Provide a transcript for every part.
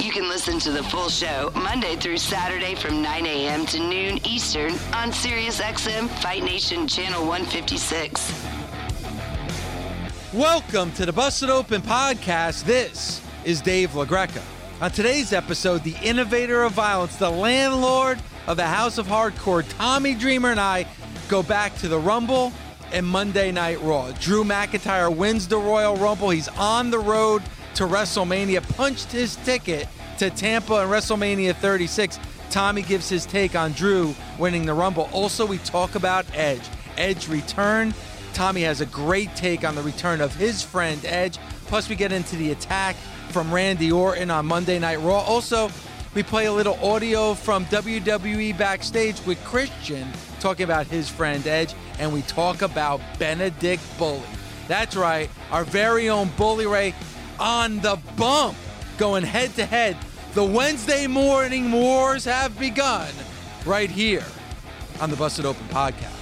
You can listen to the full show Monday through Saturday from 9 a.m. to noon Eastern on SiriusXM Fight Nation Channel 156. Welcome to the Busted Open podcast. This is Dave LaGreca. On today's episode, the innovator of violence, the landlord of the House of Hardcore, Tommy Dreamer, and I go back to the Rumble and Monday Night Raw. Drew McIntyre wins the Royal Rumble. He's on the road to WrestleMania, punched his ticket to Tampa and WrestleMania 36. Tommy gives his take on Drew winning the Rumble. Also, we talk about Edge. Edge return. Tommy has a great take on the return of his friend Edge. Plus, we get into the attack from Randy Orton on Monday Night Raw. Also, we play a little audio from WWE backstage with Christian talking about his friend Edge, and we talk about Benedict Bully. That's right, our very own Bully Ray on the bump, going head to head. The Wednesday morning wars have begun right here on the Busted Open podcast.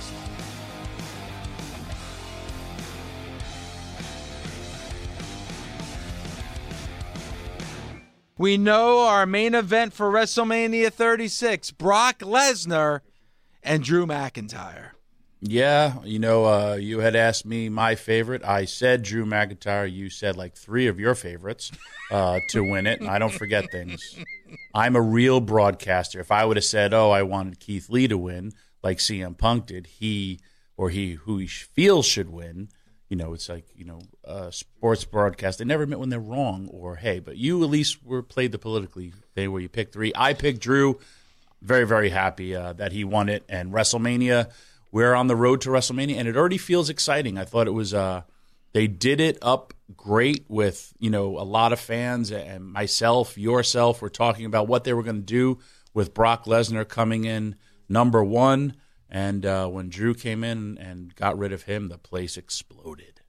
We know our main event for WrestleMania 36 Brock Lesnar and Drew McIntyre. Yeah, you know, uh, you had asked me my favorite. I said Drew McIntyre. You said like three of your favorites uh, to win it. I don't forget things. I'm a real broadcaster. If I would have said, "Oh, I wanted Keith Lee to win," like CM Punk did, he or he who he feels should win. You know, it's like you know, uh, sports broadcast. They never admit when they're wrong or hey, but you at least were played the politically thing where you picked three. I picked Drew. Very very happy uh, that he won it and WrestleMania we're on the road to WrestleMania, and it already feels exciting. I thought it was uh, they did it up great with you know a lot of fans and myself, yourself. We're talking about what they were going to do with Brock Lesnar coming in number one, and uh, when Drew came in and got rid of him, the place exploded.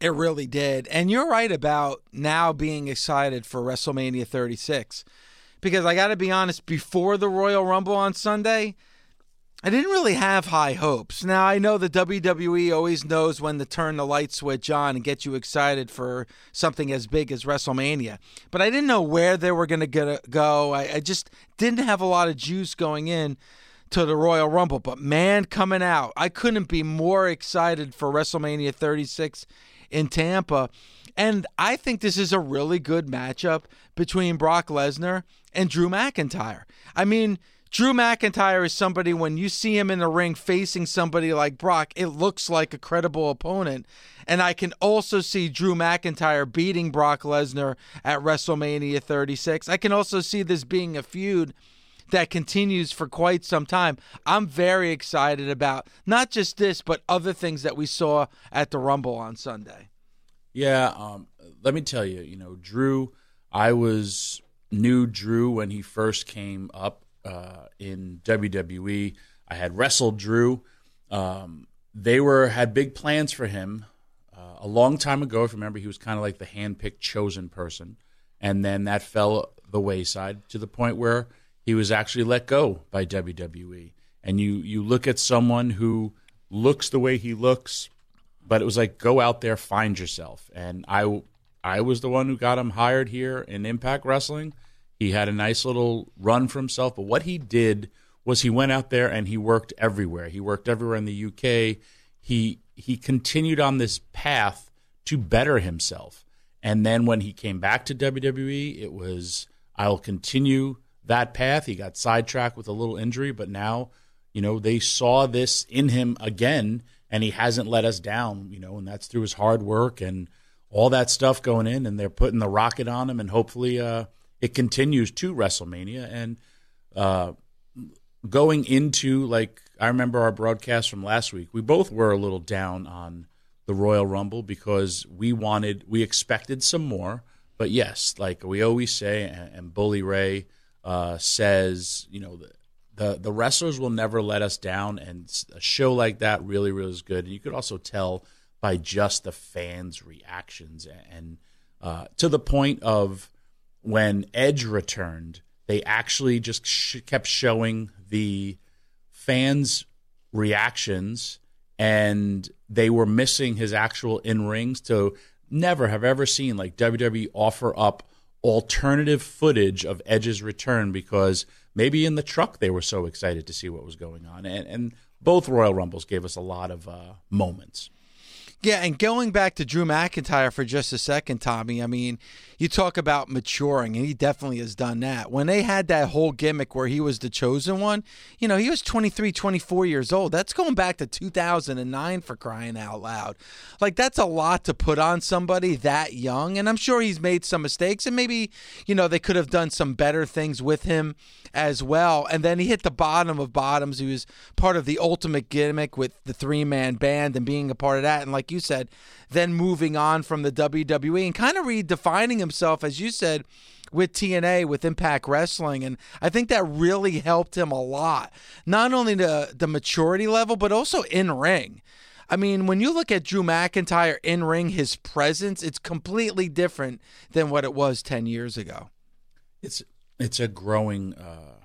It really did, and you're right about now being excited for WrestleMania 36 because I got to be honest. Before the Royal Rumble on Sunday. I didn't really have high hopes. Now, I know the WWE always knows when to turn the light switch on and get you excited for something as big as WrestleMania. But I didn't know where they were going to uh, go. I, I just didn't have a lot of juice going in to the Royal Rumble. But man, coming out, I couldn't be more excited for WrestleMania 36 in Tampa. And I think this is a really good matchup between Brock Lesnar and Drew McIntyre. I mean, Drew McIntyre is somebody when you see him in the ring facing somebody like Brock, it looks like a credible opponent. And I can also see Drew McIntyre beating Brock Lesnar at WrestleMania 36. I can also see this being a feud that continues for quite some time. I'm very excited about not just this, but other things that we saw at the Rumble on Sunday. Yeah, um, let me tell you, you know, Drew, I was new Drew when he first came up uh, in WWE. I had wrestled Drew. Um, they were had big plans for him uh, a long time ago. If you remember, he was kind of like the handpicked, chosen person, and then that fell the wayside to the point where he was actually let go by WWE. And you you look at someone who looks the way he looks, but it was like go out there, find yourself. And I I was the one who got him hired here in Impact Wrestling he had a nice little run for himself, but what he did was he went out there and he worked everywhere. He worked everywhere in the UK. He he continued on this path to better himself. And then when he came back to WWE, it was I'll continue that path. He got sidetracked with a little injury, but now you know, they saw this in him again, and he hasn't let us down. You know, and that's through his hard work and all that stuff going in, and they're putting the rocket on him, and hopefully, uh, it continues to WrestleMania and. Uh, going into like I remember our broadcast from last week, we both were a little down on the Royal Rumble because we wanted we expected some more. But yes, like we always say, and, and Bully Ray uh, says, you know, the, the the wrestlers will never let us down, and a show like that really, really is good. And you could also tell by just the fans' reactions, and uh, to the point of when Edge returned, they actually just sh- kept showing the fans' reactions, and they were missing his actual in rings. To never have ever seen like WWE offer up alternative footage of Edge's return because maybe in the truck they were so excited to see what was going on, and and both Royal Rumbles gave us a lot of uh, moments. Yeah, and going back to Drew McIntyre for just a second, Tommy, I mean, you talk about maturing, and he definitely has done that. When they had that whole gimmick where he was the chosen one, you know, he was 23, 24 years old. That's going back to 2009 for crying out loud. Like, that's a lot to put on somebody that young, and I'm sure he's made some mistakes, and maybe, you know, they could have done some better things with him as well. And then he hit the bottom of bottoms. He was part of the ultimate gimmick with the three man band and being a part of that. And like you said, then moving on from the WWE and kind of redefining himself, as you said, with TNA, with Impact Wrestling. And I think that really helped him a lot, not only the, the maturity level, but also in ring. I mean, when you look at Drew McIntyre in ring, his presence, it's completely different than what it was 10 years ago. It's it's a growing uh,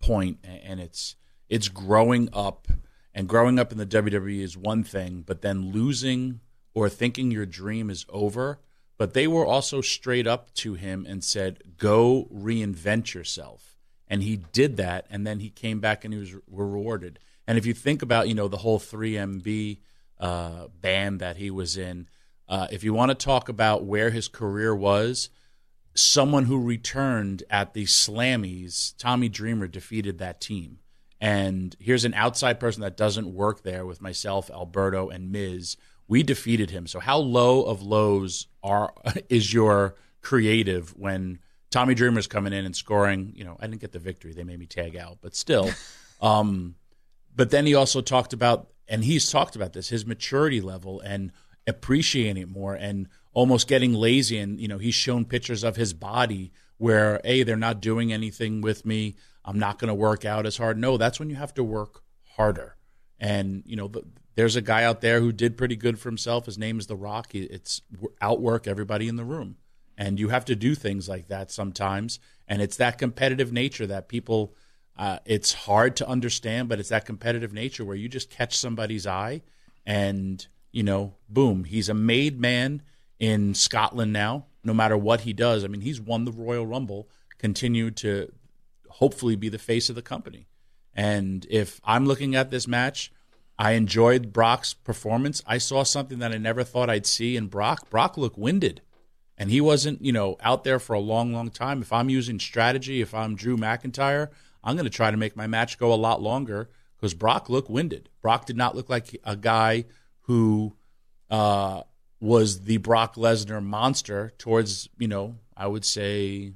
point, and it's it's growing up. And growing up in the WWE is one thing, but then losing or thinking your dream is over. But they were also straight up to him and said, "Go reinvent yourself." And he did that, and then he came back and he was rewarded. And if you think about, you know, the whole 3MB uh, band that he was in, uh, if you want to talk about where his career was, someone who returned at the Slammies, Tommy Dreamer defeated that team. And here's an outside person that doesn't work there with myself, Alberto, and Miz. We defeated him. So how low of lows are is your creative when Tommy Dreamer's coming in and scoring? You know, I didn't get the victory; they made me tag out, but still. um, but then he also talked about, and he's talked about this, his maturity level and appreciating it more and almost getting lazy. And, you know, he's shown pictures of his body where, A, they're not doing anything with me. I'm not going to work out as hard. No, that's when you have to work harder. And, you know, the, there's a guy out there who did pretty good for himself. His name is The Rock. It's outwork everybody in the room. And you have to do things like that sometimes. And it's that competitive nature that people, uh, it's hard to understand, but it's that competitive nature where you just catch somebody's eye and, you know, boom, he's a made man in Scotland now, no matter what he does. I mean, he's won the Royal Rumble, continued to hopefully be the face of the company. And if I'm looking at this match, I enjoyed Brock's performance. I saw something that I never thought I'd see in Brock. Brock looked winded. And he wasn't, you know, out there for a long, long time. If I'm using strategy, if I'm Drew McIntyre, I'm going to try to make my match go a lot longer because Brock looked winded. Brock did not look like a guy who uh, was the Brock Lesnar monster towards, you know, I would say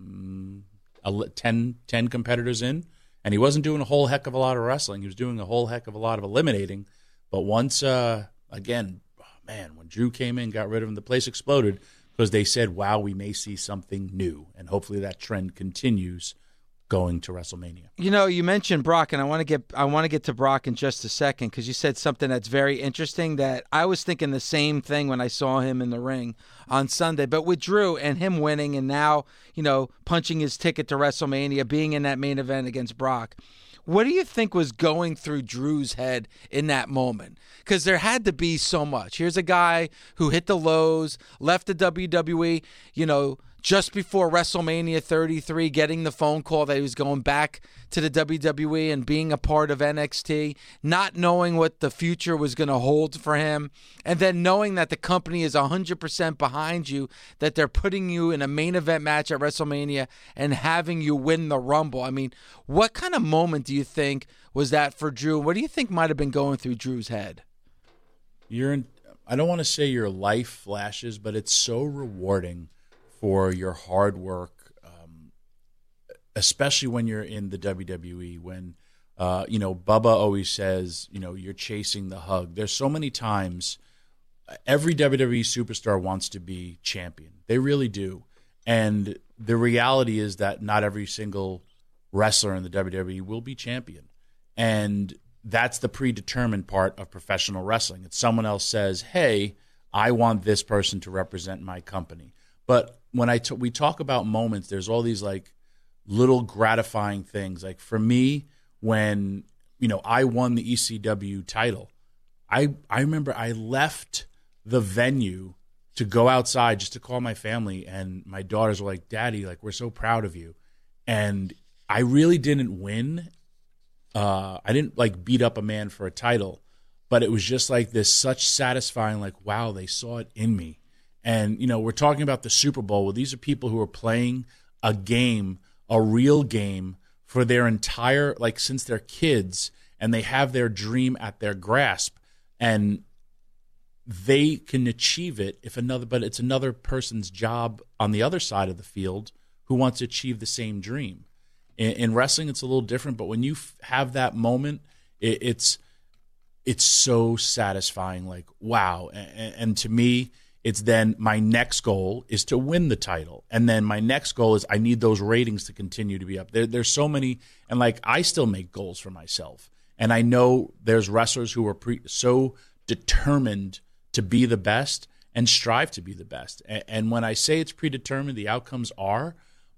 um, 10, 10 competitors in. And he wasn't doing a whole heck of a lot of wrestling. He was doing a whole heck of a lot of eliminating. But once, uh, again, man, when Drew came in, got rid of him, the place exploded because they said, wow, we may see something new. And hopefully that trend continues going to WrestleMania. You know, you mentioned Brock, and I want to get I want to get to Brock in just a second because you said something that's very interesting. That I was thinking the same thing when I saw him in the ring on Sunday, but with Drew and him winning, and now you know punching his ticket to WrestleMania, being in that main event against Brock. What do you think was going through Drew's head in that moment? Because there had to be so much. Here's a guy who hit the lows, left the WWE, you know, just before WrestleMania 33, getting the phone call that he was going back to the WWE and being a part of NXT, not knowing what the future was going to hold for him, and then knowing that the company is 100% behind you, that they're putting you in a main event match at WrestleMania and having you win the Rumble. I mean, what kind of moment do you think was that for Drew? What do you think might have been going through Drew's head? You're in, I don't want to say your life flashes, but it's so rewarding for your hard work, um, especially when you're in the WWE. When uh, you know Bubba always says, you know, you're chasing the hug. There's so many times every WWE superstar wants to be champion. They really do. And the reality is that not every single wrestler in the WWE will be champion. And that's the predetermined part of professional wrestling. It's someone else says, "Hey, I want this person to represent my company." But when I t- we talk about moments, there's all these like little gratifying things. Like for me, when you know I won the ECW title, I I remember I left the venue to go outside just to call my family, and my daughters were like, "Daddy, like we're so proud of you," and I really didn't win. Uh, I didn't like beat up a man for a title, but it was just like this such satisfying, like wow, they saw it in me and, you know, we're talking about the Super Bowl. Well, these are people who are playing a game, a real game for their entire, like, since they're kids, and they have their dream at their grasp. And they can achieve it if another, but it's another person's job on the other side of the field who wants to achieve the same dream. In, in wrestling, it's a little different, but when you f- have that moment, it, it's, it's so satisfying. Like, wow. and, and to me, it's then my next goal is to win the title. And then my next goal is I need those ratings to continue to be up. There, there's so many, and like I still make goals for myself. And I know there's wrestlers who are pre, so determined to be the best and strive to be the best. And, and when I say it's predetermined, the outcomes are.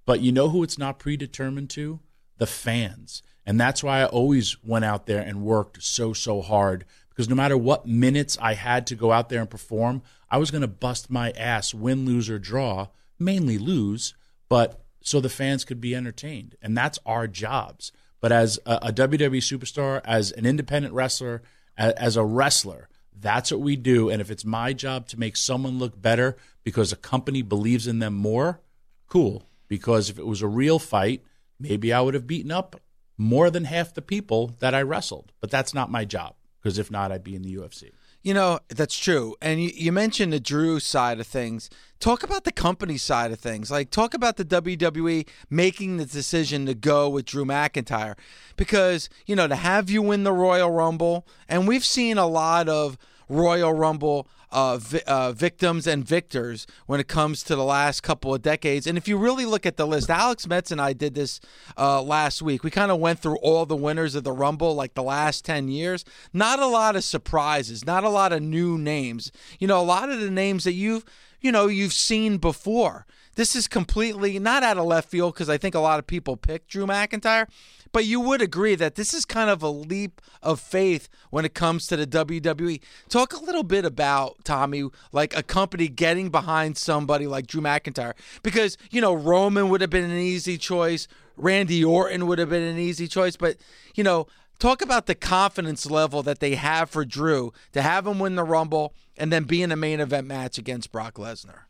But you know who it's not predetermined to? The fans. And that's why I always went out there and worked so, so hard because no matter what minutes I had to go out there and perform, I was going to bust my ass, win, lose, or draw, mainly lose, but so the fans could be entertained. And that's our jobs. But as a, a WWE superstar, as an independent wrestler, as, as a wrestler, that's what we do. And if it's my job to make someone look better because a company believes in them more, cool. Because if it was a real fight, maybe I would have beaten up more than half the people that I wrestled. But that's not my job because if not, I'd be in the UFC. You know, that's true. And you, you, mentioned the Drew side of things. Talk about the company side of things. Like, talk about the WWE making the decision to go with Drew McIntyre. Because, you know, to have you win the Royal Rumble, and we've seen a lot of Royal Rumble uh, vi- uh, victims and victors when it comes to the last couple of decades. And if you really look at the list, Alex Metz and I did this uh, last week. We kind of went through all the winners of the Rumble, like the last 10 years. Not a lot of surprises, not a lot of new names. You know, a lot of the names that you've, you know, you've seen before. This is completely not out of left field because I think a lot of people picked Drew McIntyre. But you would agree that this is kind of a leap of faith when it comes to the WWE. Talk a little bit about, Tommy, like a company getting behind somebody like Drew McIntyre. Because, you know, Roman would have been an easy choice, Randy Orton would have been an easy choice. But, you know, talk about the confidence level that they have for Drew to have him win the Rumble and then be in a main event match against Brock Lesnar.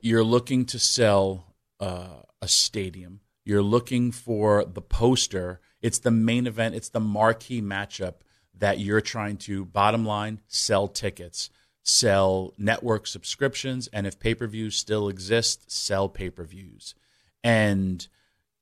You're looking to sell uh, a stadium you're looking for the poster. It's the main event, it's the marquee matchup that you're trying to, bottom line, sell tickets, sell network subscriptions, and if pay per views still exist, sell pay per views. And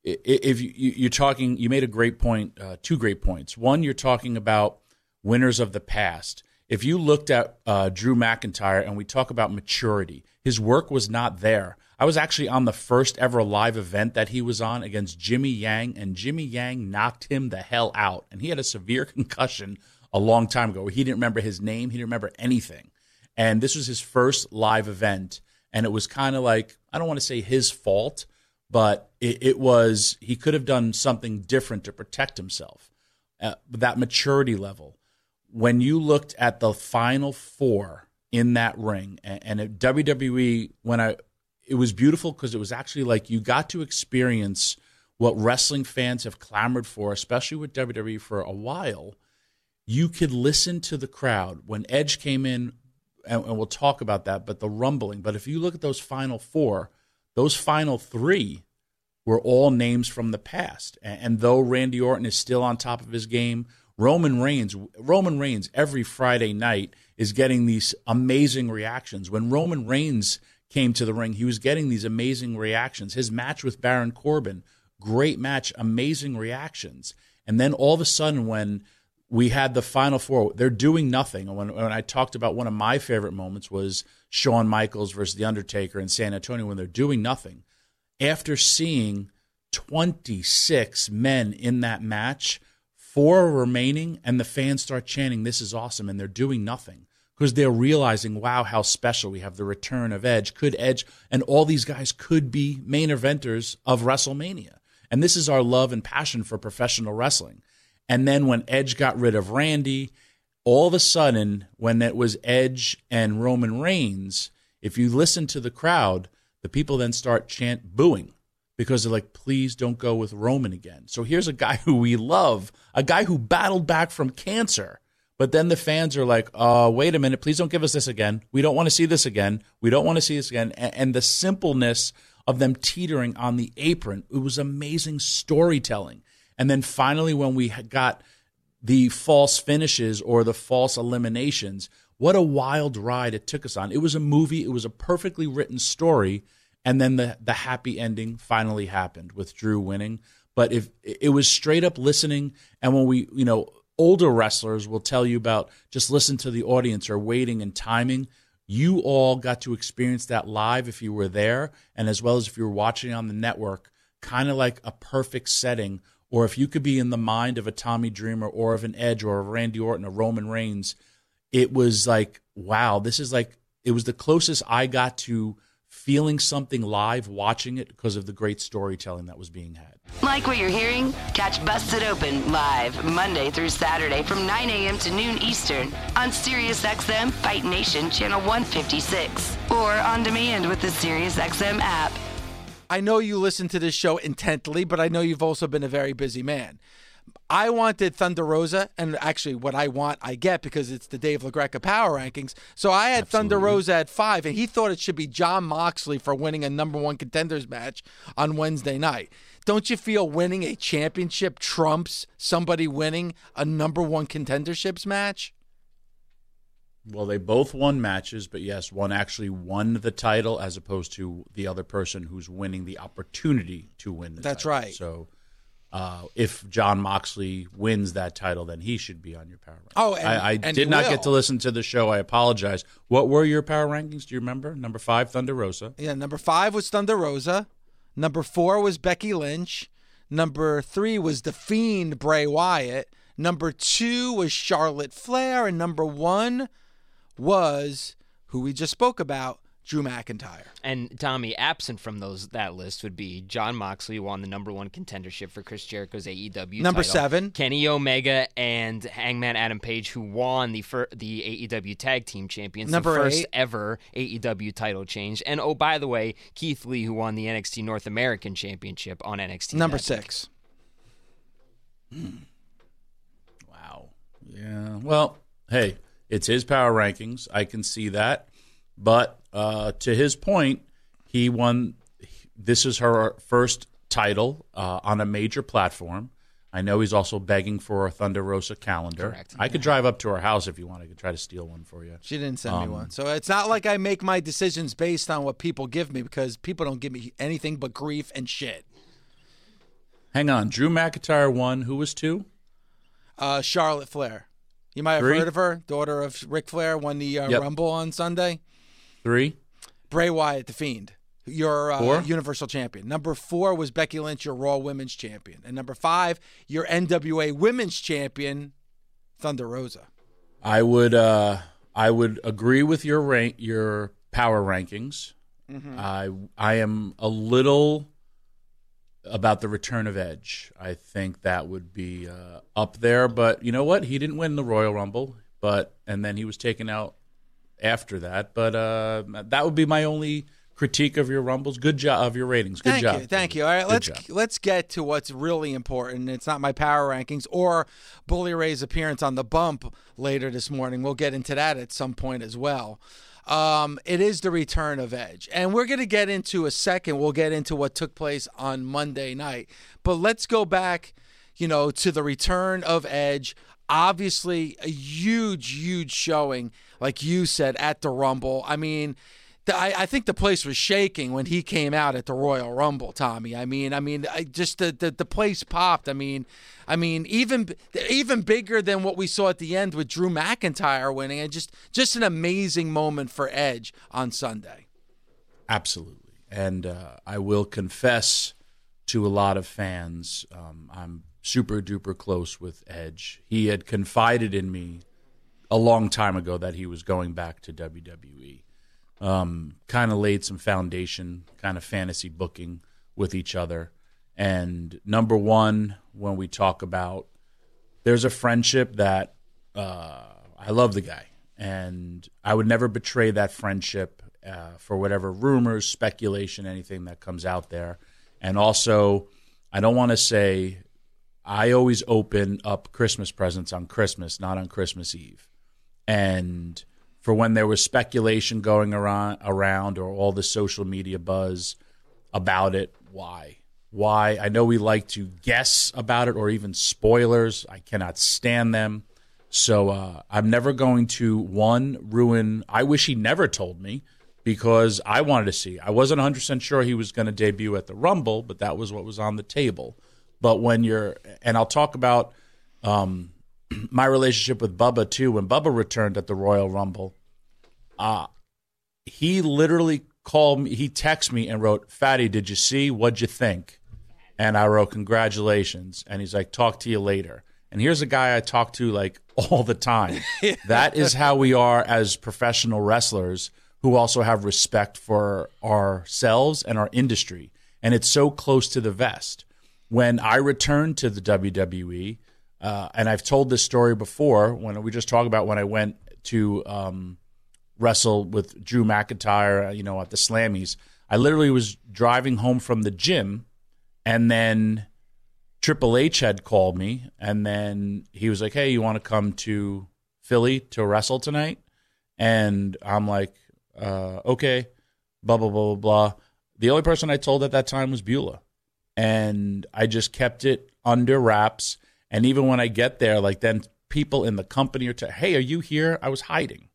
if you, are talking, you made a great point, uh, two great points. One, you're talking about winners of the past. If you looked at uh, Drew McIntyre and we talk about maturity, his work was not there. I was actually on the first ever live event that he was on against Jimmy Yang, and Jimmy Yang knocked him the hell out. And he had a severe concussion a long time ago. He didn't remember his name, he didn't remember anything. And this was his first live event. And it was kind of like, I don't want to say his fault, but it, it, was, he could have done something different to protect himself. Uh, that maturity level. When you looked at the final four in that ring, and, and WWE, when I, it was beautiful because it was actually like you got to experience what wrestling fans have clamored for, especially with WWE for a while. You could listen to the crowd when Edge came in, and, and we'll talk about that. But the rumbling. But if you look at those final four, those final three were all names from the past. And, and though Randy Orton is still on top of his game, Roman Reigns, Roman Reigns every Friday night is getting these amazing reactions. When Roman Reigns came to the ring, he was getting these amazing reactions. His match with Baron Corbin, great match, amazing reactions. And then all of a sudden, when we had the final four, they're doing nothing. When, when I talked about one of my favorite moments was Shawn Michaels versus The Undertaker in San Antonio when they're doing nothing. After seeing 26 men in that match, four remaining, and the fans start chanting, This is awesome, and they're doing nothing because they're realizing, wow, how special we have the return of Edge. Could Edge and all these guys could be main eventers of WrestleMania. And this is our love and passion for professional wrestling. And then when Edge got rid of Randy, all of a sudden, when it was Edge and Roman Reigns, if you listen to the crowd, the people then start chant booing because they're like, please don't go with Roman again. So here's a guy who we love, a guy who battled back from cancer but then the fans are like, uh, wait a minute, please don't give us this again. We don't want to see this again. We don't want to see this again. And, and the simpleness of them teetering on the apron, it was amazing storytelling. And then finally, when we got the false finishes or the false eliminations, what a wild ride it took us on. It was a movie, it was a perfectly written story. And then the, the happy ending finally happened with Drew winning. But if it was straight up listening, and when we, you know, older wrestlers will tell you about just listen to the audience or waiting and timing. You all got to experience that live if you were there, and as well as if you were watching on the network, kind of like a perfect setting. Or if you could be in the mind of a Tommy Dreamer or of an Edge or a Randy Orton or Roman Reigns, it was like, wow, this is like, it was the closest I got to feeling something live watching it because of the great storytelling that was being had. Like what you're hearing? Catch Busted Open live Monday through Saturday from 9 a.m. to noon Eastern on SiriusXM Fight Nation Channel 156 or on demand with the SiriusXM app. I know you listen to this show intently, but I know you've also been a very busy man. I wanted Thunder Rosa, and actually, what I want, I get because it's the Dave LaGreca Power Rankings. So I had Absolutely. Thunder Rosa at five, and he thought it should be Jon Moxley for winning a number one contenders match on Wednesday night. Don't you feel winning a championship trumps somebody winning a number one contenderships match? Well, they both won matches, but yes, one actually won the title as opposed to the other person who's winning the opportunity to win the That's title. right. So uh, if Jon Moxley wins that title, then he should be on your power rankings. Oh, and, I, I did not will. get to listen to the show. I apologize. What were your power rankings? Do you remember? Number five, Thunder Rosa. Yeah, number five was Thunder Rosa. Number four was Becky Lynch. Number three was The Fiend Bray Wyatt. Number two was Charlotte Flair. And number one was who we just spoke about, Drew McIntyre. And Tommy, absent from those that list would be Jon Moxley, who won the number one contendership for Chris Jericho's AEW number title. seven, Kenny Omega and Hangman Adam Page, who won the fir- the AEW Tag Team Champions, number the first eight. ever AEW title change. And oh, by the way, Keith Lee, who won the NXT North American Championship on NXT. Number six. Hmm. Wow. Yeah. Well, hey, it's his power rankings. I can see that. But uh, to his point, he won. This is her first title uh, on a major platform. I know he's also begging for a Thunder Rosa calendar. Correct. I could drive up to her house if you want. I could try to steal one for you. She didn't send Um, me one. So it's not like I make my decisions based on what people give me because people don't give me anything but grief and shit. Hang on. Drew McIntyre won. Who was two? Uh, Charlotte Flair. You might have Three? heard of her. Daughter of Ric Flair won the uh, Yep. Rumble on Sunday. Three. Bray Wyatt, the Fiend, your uh, Universal Champion. Number four was Becky Lynch, your Raw Women's Champion. And number five, your NWA Women's Champion, Thunder Rosa. I would uh, I would agree with your rank your power rankings. I I am a little about the return of Edge. I think that would be uh, up there, but you know what? He didn't win the Royal Rumble, but and then he was taken out after that. But uh, that would be my only critique of your rumbles. Good job of your ratings. Good thank job. you, thank you. All right, Good let's job. let's get to what's really important. It's not my power rankings or Bully Ray's appearance on the bump later this morning. We'll get into that at some point as well. Um, it is the return of Edge, and we're going to get into a second. We'll get into what took place on Monday night, but let's go back, you know, to the return of Edge. Obviously, a huge, huge showing, like you said, at the Rumble. I mean, I, I think the place was shaking when he came out at the Royal Rumble, Tommy. I mean, I mean, I just the, the, the place popped. I mean, I mean, even even bigger than what we saw at the end with Drew McIntyre winning. And just just an amazing moment for Edge on Sunday. Absolutely. And uh, I will confess to a lot of fans, um, I'm super duper close with Edge. He had confided in me a long time ago that he was going back to WWE. Um, kind of laid some foundation, kind of fantasy booking with each other. And number one, when we talk about there's a friendship that uh, I love the guy, and I would never betray that friendship uh, for whatever rumors, speculation, anything that comes out there. And also, I don't want to say I always open up Christmas presents on Christmas, not on Christmas Eve. And for when there was speculation going around, around or all the social media buzz about it, why? Why? I know we like to guess about it or even spoilers. I cannot stand them. So uh, I'm never going to, one, ruin. I wish he never told me because I wanted to see. I wasn't 100% sure he was going to debut at the Rumble, but that was what was on the table. But when you're, and I'll talk about um, my relationship with Bubba too. When Bubba returned at the Royal Rumble, uh, he literally called me, he texted me and wrote, Fatty, did you see? What'd you think? And I wrote, Congratulations. And he's like, Talk to you later. And here's a guy I talk to like all the time. that is how we are as professional wrestlers who also have respect for ourselves and our industry. And it's so close to the vest. When I returned to the WWE, uh, and I've told this story before when we just talked about when I went to um, wrestle with Drew McIntyre, you know, at the Slammies. I literally was driving home from the gym, and then Triple H had called me, and then he was like, "Hey, you want to come to Philly to wrestle tonight?" And I'm like, uh, "Okay." Blah blah blah blah blah. The only person I told at that time was Beulah, and I just kept it under wraps. And even when I get there, like then people in the company are, to, "Hey, are you here?" I was hiding.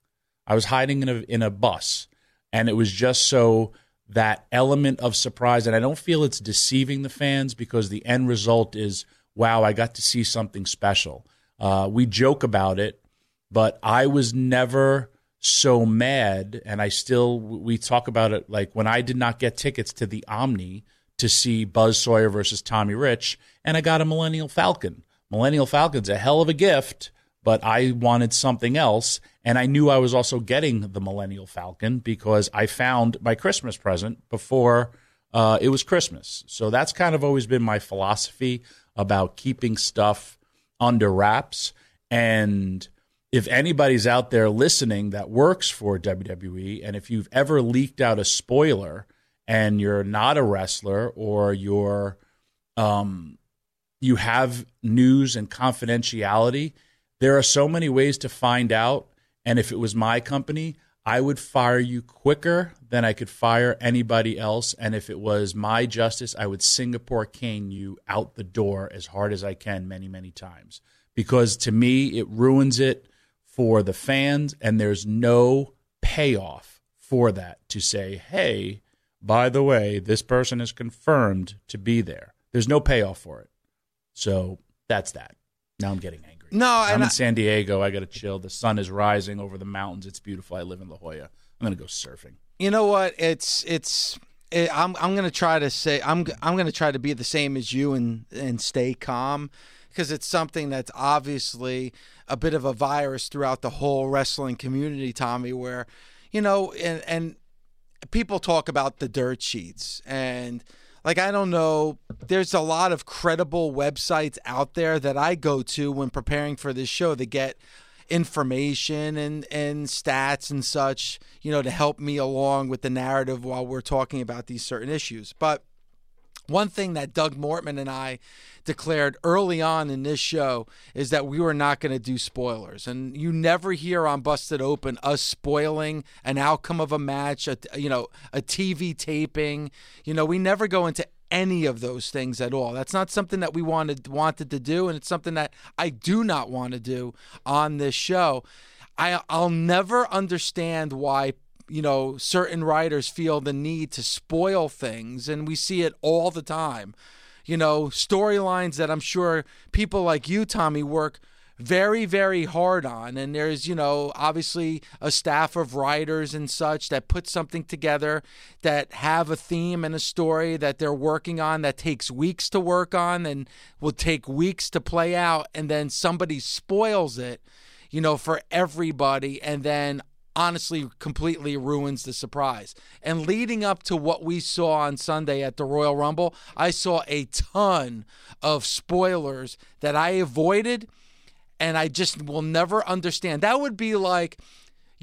I was hiding in a in a bus, and it was just so that element of surprise. And I don't feel it's deceiving the fans because the end result is, wow, I got to see something special. Uh, we joke about it, but I was never so mad, and I still we talk about it like when I did not get tickets to the Omni to see Buzz Sawyer versus Tommy Rich, and I got a Millennium Falcon. Millennium Falcon's a hell of a gift but I wanted something else. And I knew I was also getting the Millennium Falcon because I found my Christmas present before uh, it was Christmas. So that's kind of always been my philosophy about keeping stuff under wraps. And if anybody's out there listening that works for WWE, and if you've ever leaked out a spoiler and you're not a wrestler or you're, um, you have news and confidentiality, there are so many ways to find out. And if it was my company, I would fire you quicker than I could fire anybody else. And if it was my justice, I would Singapore cane you out the door as hard as I can many, many times. Because to me, it ruins it for the fans, and there's no payoff for that to say, hey, by the way, this person is confirmed to be there. There's no payoff for it. So that's that. Now I'm getting angry. No, I'm in I- San Diego. I got to chill. The sun is rising over the mountains. It's beautiful. I live in La Jolla. I'm going to go surfing. You know what? It's it's. It, I'm I'm gonna try to say I'm I'm gonna try to be the same as you and and stay calm because it's something that's obviously a bit of a virus throughout the whole wrestling community, Tommy. Where you know and and people talk about the dirt sheets and like I don't know there's a lot of credible websites out there that I go to when preparing for this show to get information and and stats and such, you know, to help me along with the narrative while we're talking about these certain issues. But one thing that Doug Mortman and I declared early on in this show is that we were not going to do spoilers. And you never hear on Busted Open us spoiling an outcome of a match, a, you know, a TV taping. You know, we never go into any of those things at all. That's not something that we wanted wanted to do, and it's something that I do not want to do on this show. I I'll never understand why you know certain writers feel the need to spoil things, and we see it all the time. You know storylines that I'm sure people like you, Tommy, work very, very hard on. And there's, you know, obviously a staff of writers and such that put something together that have a theme and a story that they're working on that takes weeks to work on and will take weeks to play out. And then somebody spoils it, you know, for everybody. And then honestly completely ruins the surprise. And leading up to what we saw on Sunday at the Royal Rumble, I saw a ton of spoilers that I avoided and I just will never understand. That would be like,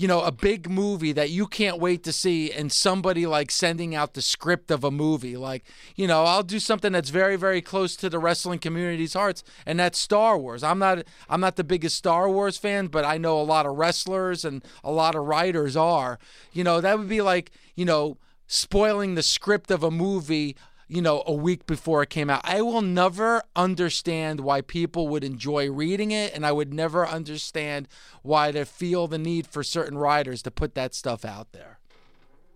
you know, a big movie that you can't wait to see, and somebody like sending out the script of a movie. Like, you know, I'll do something that's very, very close to the wrestling community's hearts, and that's Star Wars. I'm not, I'm not the biggest Star Wars fan, but I know a lot of wrestlers and a lot of writers are. You know, that would be like, you know, spoiling the script of a movie you know, a week before it came out. I will never understand why people would enjoy reading it, and I would never understand why they feel the need for certain writers to put that stuff out there.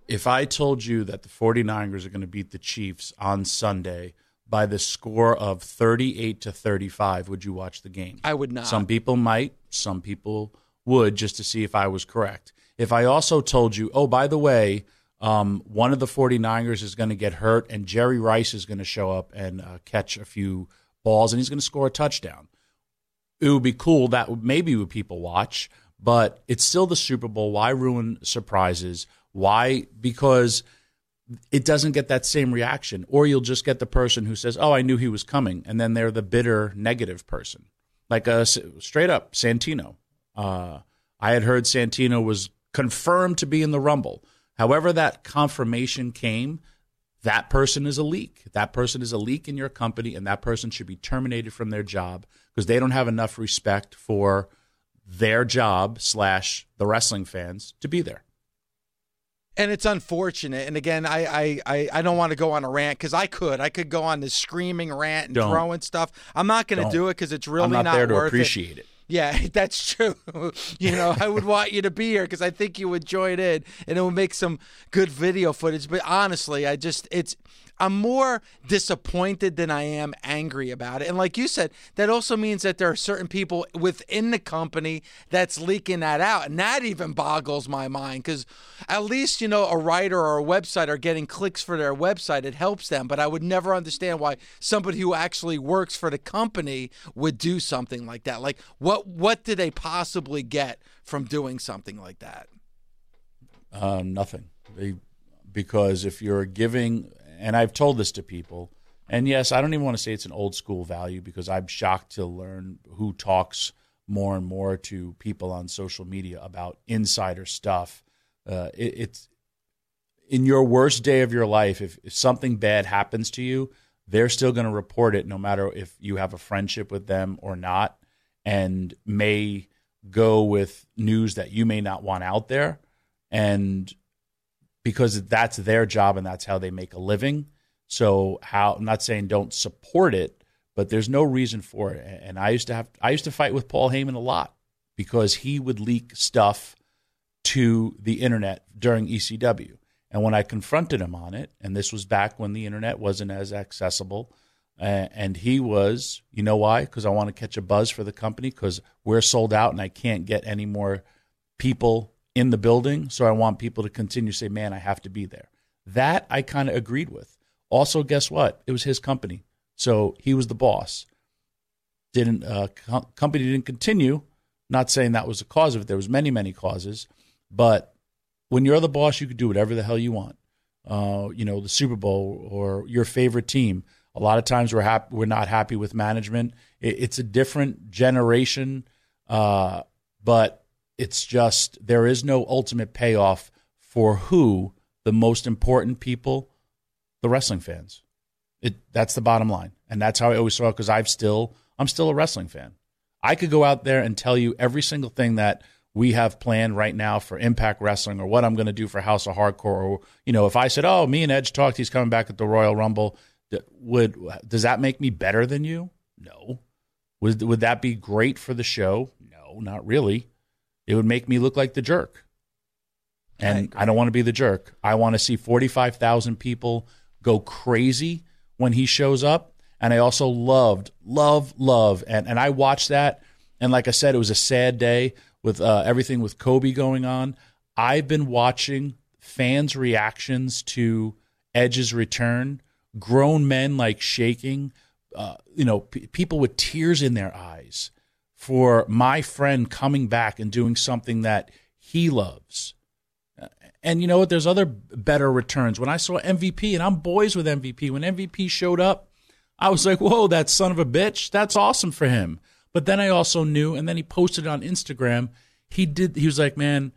If I told you that the 49ers are going to beat the Chiefs on Sunday by the score of 38 to 35, would you watch the game? I would not. Some people might, some people would just to see if I was correct. If I also told you, oh, by the way, um, one of the 49ers is going to get hurt, and Jerry Rice is going to show up and uh, catch a few balls, and he's going to score a touchdown. It would be cool. That maybe would people watch, but it's still the Super Bowl. Why ruin surprises? Why? Because it doesn't get that same reaction. Or you'll just get the person who says, "Oh, I knew he was coming," and then they're the bitter negative person, like a straight up Santino. Uh, I had heard Santino was confirmed to be in the Rumble. However, that confirmation came, that person is a leak. That person is a leak in your company, and that person should be terminated from their job because they don't have enough respect for their job slash the wrestling fans to be there. And it's unfortunate. And again, I I, I, I don't want to go on a rant because I could. I could go on this screaming rant and Don't. throwing stuff. I'm not going to Don't. it because it's really I'm not, there to worth appreciate it. Yeah, that's true. you know, I would want you to be here because I think you would join in and it would make some good video footage. But honestly, I just, it's, I'm more disappointed than I am angry about it. And like you said, that also means that there are certain people within the company that's leaking that out. And that even boggles my mind because at least, you know, a writer or a website are getting clicks for their website. It helps them. But I would never understand why somebody who actually works for the company would do something like that. Like, what, what do they possibly get from doing something like that? Uh, nothing. They, because if you're giving, and I've told this to people, and yes, I don't even want to say it's an old school value because I'm shocked to learn who talks more and more to people on social media about insider stuff. Uh, it, it's in your worst day of your life, if, if something bad happens to you, they're still going to report it no matter if you have a friendship with them or not, and may go with news that you may not want out there. And because that's their job and that's how they make a living. So how I'm not saying don't support it, but there's no reason for it. And I used to have I used to fight with Paul Heyman a lot because he would leak stuff to the internet during ECW. And when I confronted him on it, and this was back when the internet wasn't as accessible, and he was, you know why? Because I want to catch a buzz for the company because we're sold out and I can't get any more people in the building. So I want people to continue to say, man, I have to be there. That I kind of agreed with. Also, guess what? It was his company. So he was the boss. Didn't uh, co- company didn't continue. Not saying that was the cause of it. There was many, many causes. But when you're the boss, you can do whatever the hell you want. Uh, you know, the Super Bowl or your favorite team. A lot of times we're happy, we're not happy with management. It, it's a different generation uh, but it's just there is no ultimate payoff for who the most important people, the wrestling fans. It that's the bottom line, and that's how I always saw it because I've still I'm still a wrestling fan. I could go out there and tell you every single thing that we have planned right now for Impact Wrestling or what I'm going to do for House of Hardcore. Or you know, if I said, "Oh, me and Edge talked, he's coming back at the Royal Rumble," would does that make me better than you? No. Would would that be great for the show? No, not really. It would make me look like the jerk. And I, I don't want to be the jerk. I want to see 45,000 people go crazy when he shows up. And I also loved, love, love. And, and I watched that. And like I said, it was a sad day with uh, everything with Kobe going on. I've been watching fans' reactions to Edge's return, grown men like shaking, uh, you know, p- people with tears in their eyes for my friend coming back and doing something that he loves. And you know what? There's other better returns. When I saw MVP, and I'm boys with MVP, when MVP showed up, I was like, whoa, that son of a bitch. That's awesome for him. But then I also knew, and then he posted on Instagram. He did. He was like, man,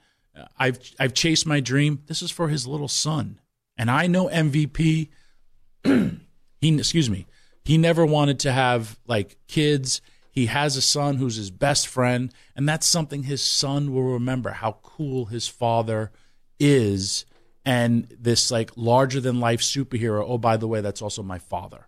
I've I've chased my dream. This is for his little son, and I know MVP. he excuse me. He never wanted to have like kids. He has a son who's his best friend, and that's something his son will remember how cool his father is and this like larger than life superhero. Oh, by the way, that's also my father.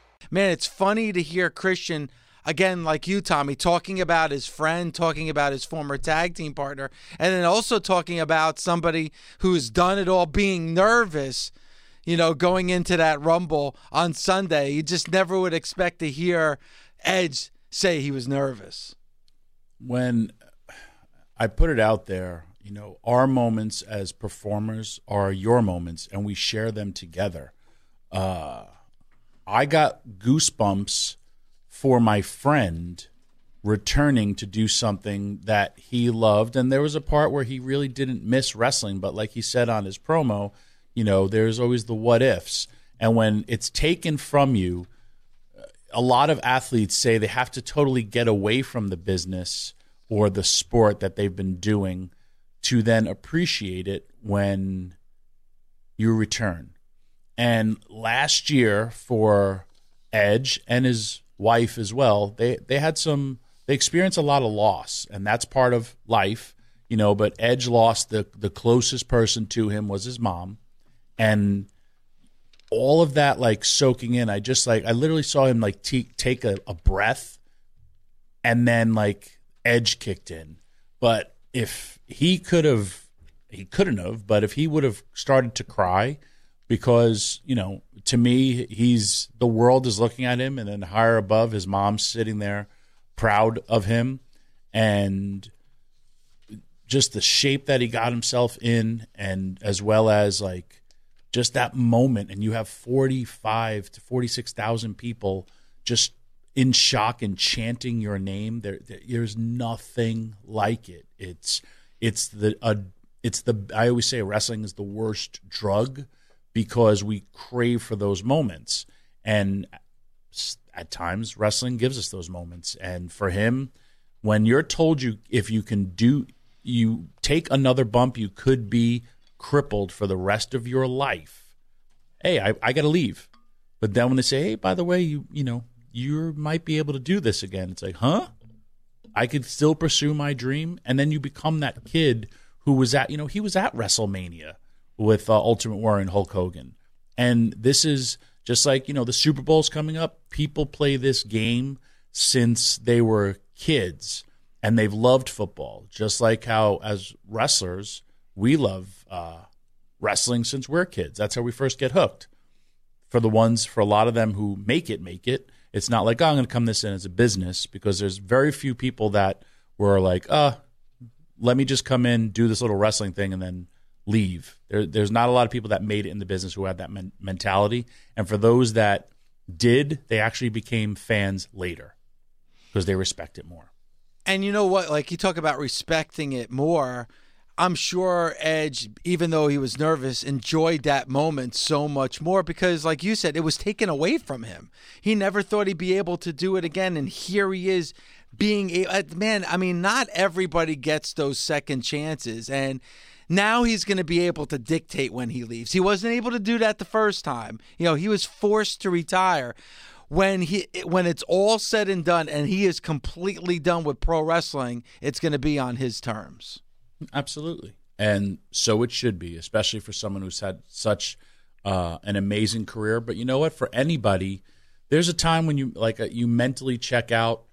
man, it's funny to hear Christian again, like you, Tommy, talking about his friend, talking about his former tag team partner, and then also talking about somebody who's done it all, being nervous. You know, going into that Rumble on Sunday, you just never would expect to hear Edge say he was nervous. When I put it out there, you know, our moments as performers are your moments, and we share them together. Uh, I got goosebumps for my friend returning to do something that he loved. And there was a part where he really didn't miss wrestling, but like he said on his promo, you know, there's always the what ifs. And when it's taken from you, a lot of athletes say they have to totally get away from the business or the sport that they've been doing to then appreciate it when you return. And last year for Edge and his wife as well, they they had some they experienced a lot of loss, and that's part of life, you know. But Edge lost the the closest person to him was his mom, and all of that like soaking in. I just like I literally saw him like t- take a, a breath, and then like Edge kicked in. But if he could have, he couldn't have. But if he would have started to cry because you know to me he's the world is looking at him and then higher above his mom's sitting there proud of him and just the shape that he got himself in and as well as like just that moment and you have 45 to 46,000 people just in shock and chanting your name there, there's nothing like it. It's it's the uh, it's the I always say wrestling is the worst drug because we crave for those moments. And at times, wrestling gives us those moments. And for him, when you're told you if you can do, you take another bump, you could be crippled for the rest of your life. Hey, I, I got to leave. But then when they say, hey, by the way, you you know you might be able to do this again, it's like, huh? I could still pursue my dream, and then you become that kid who was at you know he was at WrestleMania with uh, Ultimate Warrior and Hulk Hogan. And this is just like, you know, the Super Bowl's coming up. People play this game since they were kids and they've loved football, just like how, as wrestlers, we love uh, wrestling since we're kids. That's how we first get hooked. For the ones, for a lot of them who make it, make it, it's not like, oh, I'm going to come this in as a business because there's very few people that were like, uh, let me just come in, do this little wrestling thing, and then leave. There, there's not a lot of people that made it in the business who had that men- mentality. And for those that did, they actually became fans later because they respect it more. And you know what? Like you talk about respecting it more. I'm sure Edge, even though he was nervous, enjoyed that moment so much more because, like you said, it was taken away from him. He never thought he'd be able to do it again. And here he is being a man. I mean, not everybody gets those second chances. And now he's going to be able to dictate when he leaves. He wasn't able to do that the first time. You know, he was forced to retire when he when it's all said and done and he is completely done with pro wrestling, it's going to be on his terms. Absolutely. And so it should be, especially for someone who's had such uh, an amazing career. But you know what? For anybody, there's a time when you like uh, you mentally check out,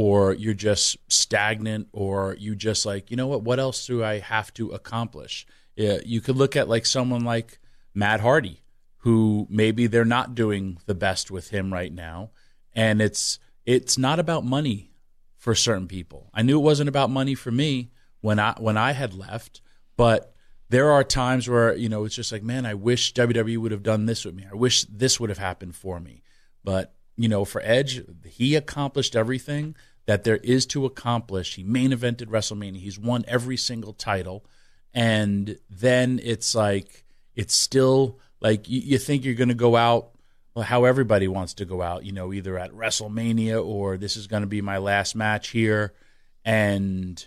or you're just stagnant, or you just like, you know what? What else do I have to accomplish? Yeah, you could look at like someone like Matt Hardy, who maybe they're not doing the best with him right now, and it's it's not about money for certain people. I knew it wasn't about money for me when I when I had left, but there are times where you know it's just like, man, I wish WWE would have done this with me. I wish this would have happened for me. But you know, for Edge, he accomplished everything that there is to accomplish. He main evented WrestleMania. He's won every single title, and then it's like it's still like you, you think you're going to go out how everybody wants to go out. You know, either at WrestleMania or this is going to be my last match here, and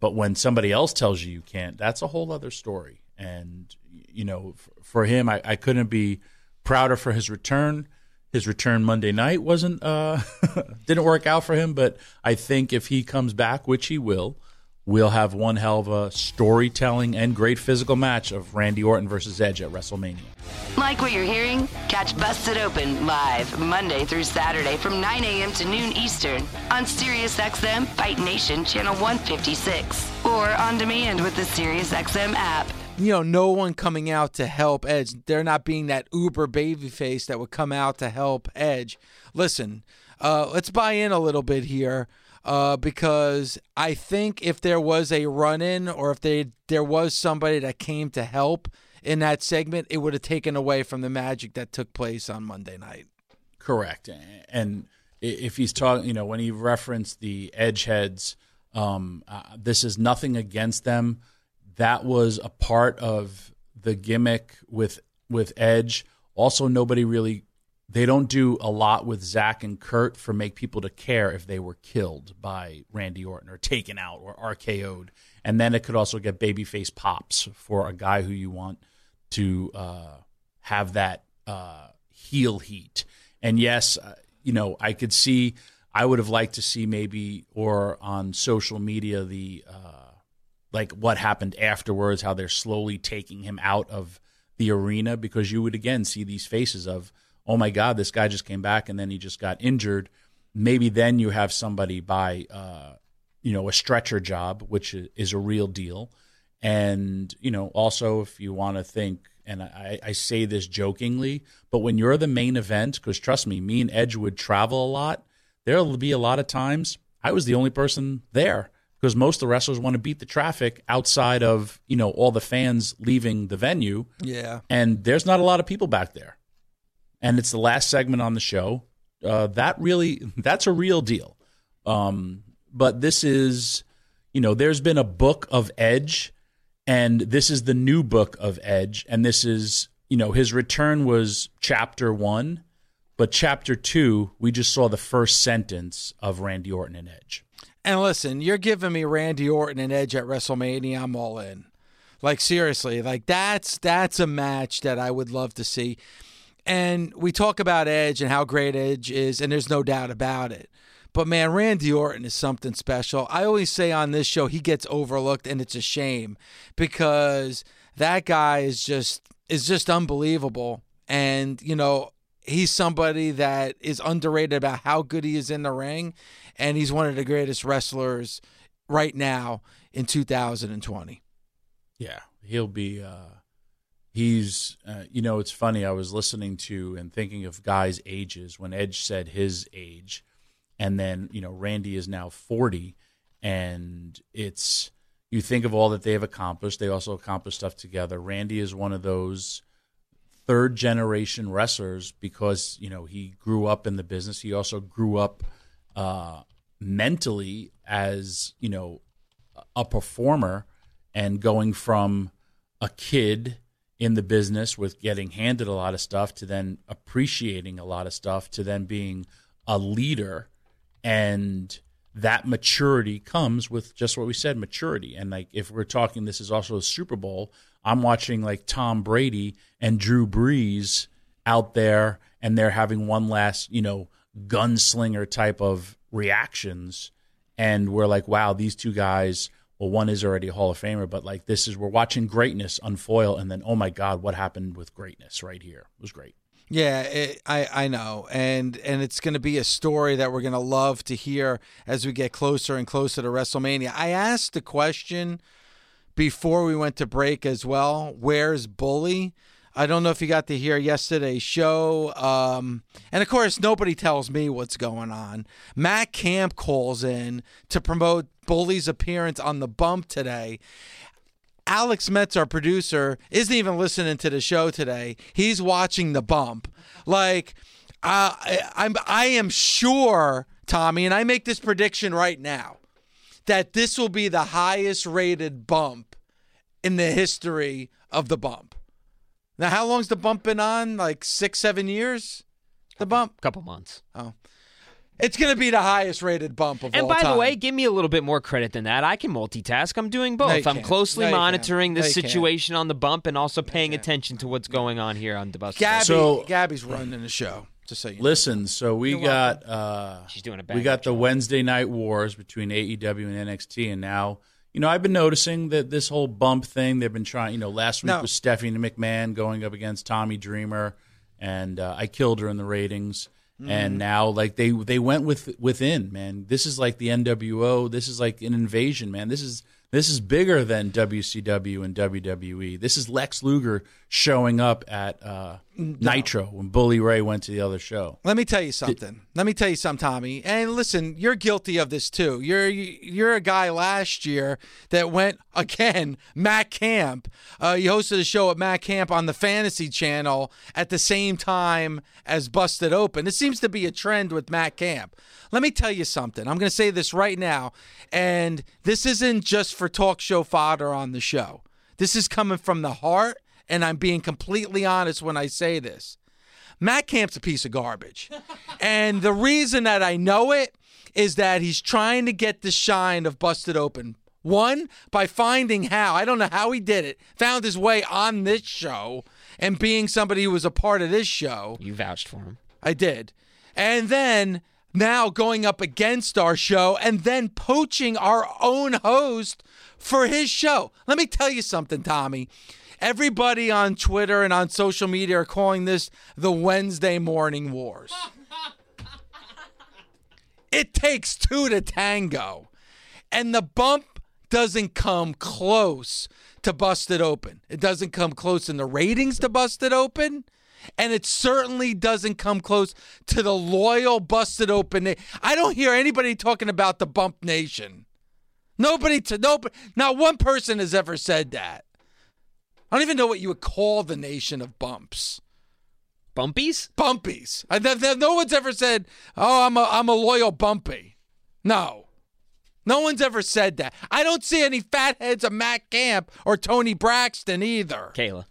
but when somebody else tells you you can't, that's a whole other story. And, you know, for him, I, I couldn't be prouder for his return. His return Monday night wasn't, uh, didn't work out for him, but I think if he comes back, which he will, we'll have one hell of a storytelling and great physical match of Randy Orton versus Edge at WrestleMania. Like what you're hearing? Catch Busted Open live Monday through Saturday from 9 a.m. to noon Eastern on SiriusXM Fight Nation Channel 156 or on demand with the SiriusXM app. You know, no one coming out to help Edge. They're not being that uber babyface that would come out to help Edge. Listen, uh, let's buy in a little bit here uh, because I think if there was a run in or if they there was somebody that came to help in that segment, it would have taken away from the magic that took place on Monday night. Correct. And if he's talking, you know, when he referenced the edge heads, um, uh, this is nothing against them. That was a part of the gimmick with with Edge. Also, nobody really they don't do a lot with Zack and Curt for make people to care if they were killed by Randy Orton or taken out or RKO'd. And then it could also get babyface pops for a guy who you want to uh, have that uh, heel heat. And yes, uh, you know, I could see, I would have liked to see maybe, or on social media, the uh, like what happened afterwards, how they're slowly taking him out of the arena because you would again see these faces of, oh my God, this guy just came back and then he just got injured. Maybe then you have somebody by, uh, you know, a stretcher job, which is a real deal. And, you know, also if you want to think, and I, I say this jokingly, but when you're the main event, because trust me, me and Edge would travel a lot, there'll be a lot of times I was the only person there because most of the wrestlers want to beat the traffic outside of, you know, all the fans leaving the venue. Yeah. And there's not a lot of people back there. And it's the last segment on the show. Uh, that really, that's a real deal. Um, but this is, you know, there's been a book of Edge and this is the new book of Edge. And this is, you know, his return was chapter one, but chapter two, we just saw the first sentence of Randy Orton and Edge. And listen, you're giving me Randy Orton an Edge at WrestleMania. I'm all in. Like seriously, like that's that's a match that I would love to see. And we talk about Edge and how great Edge is, and there's no doubt about it. But man, Randy Orton is something special. I always say on this show he gets overlooked and it's a shame because that guy is just is just unbelievable. And, you know, he's somebody that is underrated about how good he is in the ring and he's one of the greatest wrestlers right now in 2020. Yeah, he'll be uh he's uh, you know it's funny i was listening to and thinking of guys ages when edge said his age and then you know Randy is now 40 and it's you think of all that they have accomplished. They also accomplished stuff together. Randy is one of those third generation wrestlers because you know he grew up in the business. He also grew up uh, mentally as you know a performer and going from a kid in the business with getting handed a lot of stuff to then appreciating a lot of stuff to then being a leader. And that maturity comes with just what we said maturity. And like if we're talking this is also a super bowl i'm watching like tom brady and drew brees out there and they're having one last you know gunslinger type of reactions and we're like wow these two guys well, one is already a Hall of Famer, but like this is we're watching greatness unfoil, and then oh my God, what happened with greatness right here it was great. Yeah, it, I I know, and and it's going to be a story that we're going to love to hear as we get closer and closer to WrestleMania. I asked the question before we went to break as well. Where's Bully? I don't know if you got to hear yesterday's show. Um, and of course, nobody tells me what's going on. Matt Camp calls in to promote Bully's appearance on the bump today. Alex Metz, our producer, isn't even listening to the show today. He's watching the bump. Like, uh, I, I'm, I am sure, Tommy, and I make this prediction right now, that this will be the highest rated bump in the history of the bump. Now, how long's the bump been on? Like six, seven years? The bump? Couple months. Oh. It's going to be the highest rated bump of And all time. And by the way, give me a little bit more credit than that. I can multitask. I'm doing both. No, I'm closely No, monitoring the No, you can't. situation on the bump and also paying attention to what's going on here on the bus. Gabby, So- Gabby's running the show, just so you know. Listen, so we got uh, She's doing a bad we got up the job. Wednesday night wars between AEW and NXT, and now you know I've been noticing that this whole bump thing they've been trying. You know, last week was Stephanie McMahon going up against Tommy Dreamer, and uh, I killed her in the ratings. Mm-hmm. And now, like they they went with within man. This is like the NWO. This is like an invasion, man. This is this is bigger than WCW and WWE. This is Lex Luger showing up at uh, Nitro when Bully Ray went to the other show. Let me tell you something. Let me tell you something, Tommy. And listen, you're guilty of this too. You're you're a guy last year that went again. Matt Camp. Uh, you hosted a show at Matt Camp on the Fantasy Channel at the same time as Busted Open. It seems to be a trend with Matt Camp. Let me tell you something. I'm going to say this right now, and this isn't just for talk show fodder on the show. This is coming from the heart, and I'm being completely honest when I say this. Matt Camp's a piece of garbage. and the reason that I know it is that he's trying to get the shine of Busted Open. One, by finding how, I don't know how he did it, found his way on this show and being somebody who was a part of this show. You vouched for him. I did. And then now going up against our show and then poaching our own host for his show. Let me tell you something, Tommy. Everybody on Twitter and on social media are calling this the Wednesday Morning Wars. it takes two to tango. And the bump doesn't come close to Busted Open. It doesn't come close in the ratings to Busted Open. And it certainly doesn't come close to the loyal Busted Open. I don't hear anybody talking about the Bump Nation. Nobody to nobody. Not one person has ever said that. I don't even know what you would call the nation of bumps. Bumpies? Bumpies. I, th- th- no one's ever said, "Oh, I'm a I'm a loyal bumpy." No, no one's ever said that. I don't see any fatheads of Matt Camp or Tony Braxton either. Kayla.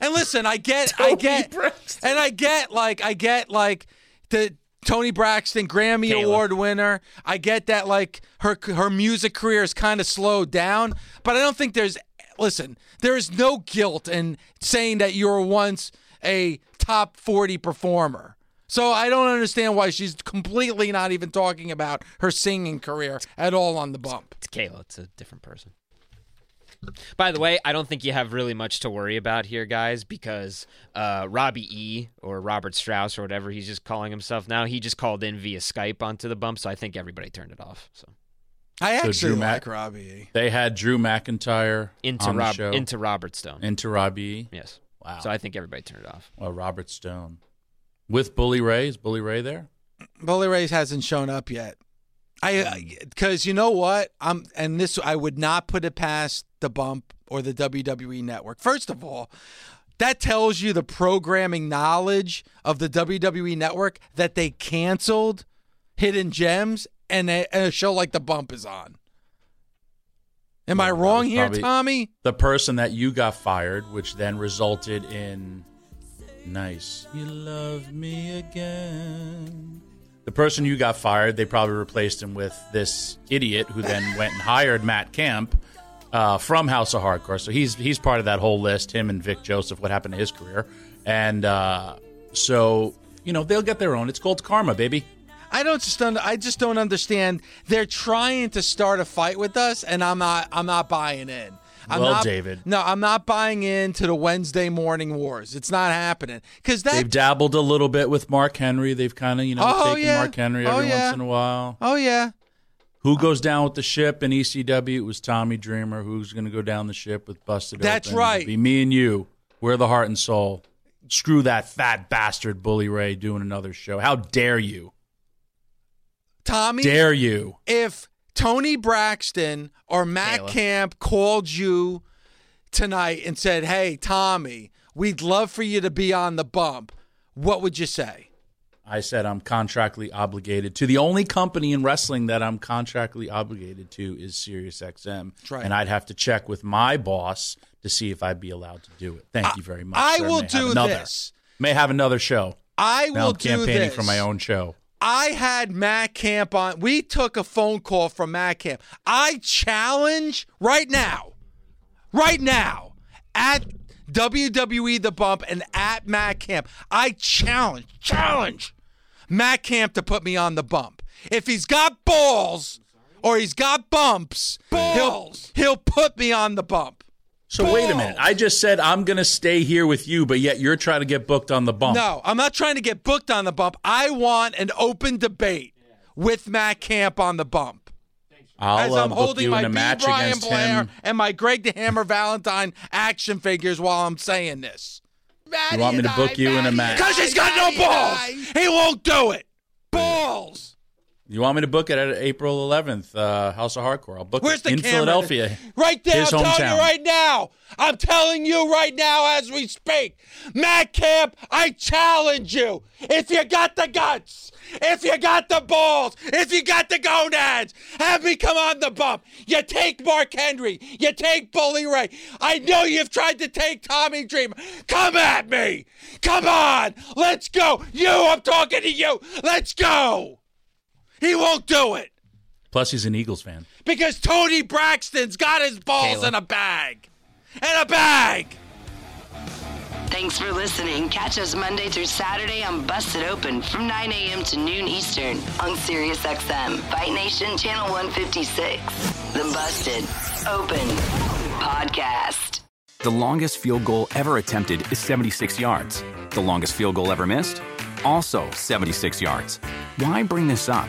And listen, I get, I get, and I get like, I get like the Tony Braxton Grammy Kayla. Award winner. I get that like her her music career is kind of slowed down, but I don't think there's. Listen, there is no guilt in saying that you were once a top forty performer. So I don't understand why she's completely not even talking about her singing career at all on the bump. It's Kayla. It's a different person. By the way, I don't think you have really much to worry about here, guys, because uh, Robbie E. or Robert Strauss or whatever he's just calling himself now, he just called in via Skype onto the bump, so I think everybody turned it off. So I So actually Drew like Mac- Robbie. They had Drew McIntyre into on the show. into Robert Stone. into Robbie. yes. Wow. So I think everybody turned it off. Well, Robert Stone with Bully Ray. Is Bully Ray there? Bully Rays hasn't shown up yet. I because hmm. you know what I'm and this I would not put it past the bump or the WWE network. First of all, that tells you the programming knowledge of the WWE network that they canceled Hidden Gems and a, and a show like the Bump is on. Am I wrong here, Tommy? The person that you got fired, which then resulted in nice. You love me again. The person you got fired, they probably replaced him with this idiot who then went and hired Matt Camp uh, from House of Hardcore. So he's he's part of that whole list. Him and Vic Joseph. What happened to his career? And uh, so you know they'll get their own. It's called karma, baby. I don't just un- I just don't understand. They're trying to start a fight with us, and I'm not I'm not buying in. I'm Well, not, David. No, I'm not buying into the Wednesday morning wars. It's not happening because. They've dabbled a little bit with Mark Henry. They've kind of you know Oh, taken yeah. Mark Henry Oh, every yeah. once in a while. oh yeah, Who goes down with the ship in ECW? It was Tommy Dreamer. Who's going to go down the ship with Busted That's Open? right. It'll be me and you. We're the heart and soul. Screw that fat bastard Bully Ray doing another show. How dare you? Tommy. Dare you? if Tony Braxton or Matt Kayla. Camp called you tonight and said, "Hey, Tommy, we'd love for you to be on the bump," what would you say? I said I'm contractually obligated to. The only company in wrestling that I'm contractually obligated to is SiriusXM. That's right. And I'd have to check with my boss to see if I'd be allowed to do it. Thank you very much. I sir. will May do another. this. May have another show. I Now will I'm do campaigning this. for my own show. I had Matt Camp on. We took a phone call from Matt Camp. I challenge right now, right now, at WWE The Bump and at Matt Camp. I challenge, challenge Matt Camp to put me on the bump. If he's got balls or he's got bumps, he'll he'll put me on the bump. So wait a minute. I just said I'm going to stay here with you, but yet you're trying to get booked on the bump. No, I'm not trying to get booked on the bump. I want an open debate with Matt Camp on the bump. I'll as uh, I'm book holding you my in a B. match Brian against Blair him. and my Greg the Hammer Valentine action figures while I'm saying this. You want me to book you in a match? Because he's got no balls. He won't do it. Balls. You want me to book it at April 11th, uh, House of Hardcore? I'll book Where's it in camera? Philadelphia. Right there. His I'm telling hometown. you right now. I'm telling you right now as we speak. Matt Camp, I challenge you. If you got the guts, if you got the balls, if you got the gonads, have me come on the bump. You take Mark Henry. You take Bully Ray. I know you've tried to take Tommy Dreamer. Come at me. Come on. Let's go. You, I'm talking to you. Let's go. He won't do it Plus, he's an Eagles fan. because Tony Braxton's got his balls Kayla. in a bag. In a bag. Thanks for listening. Catch us Monday through Saturday on Busted Open from 9 a.m. to noon Eastern on SiriusXM, Fight Nation Channel 156. The Busted Open Podcast. The longest field goal ever attempted is 76 yards. The longest field goal ever missed? Also 76 yards. Why bring this up?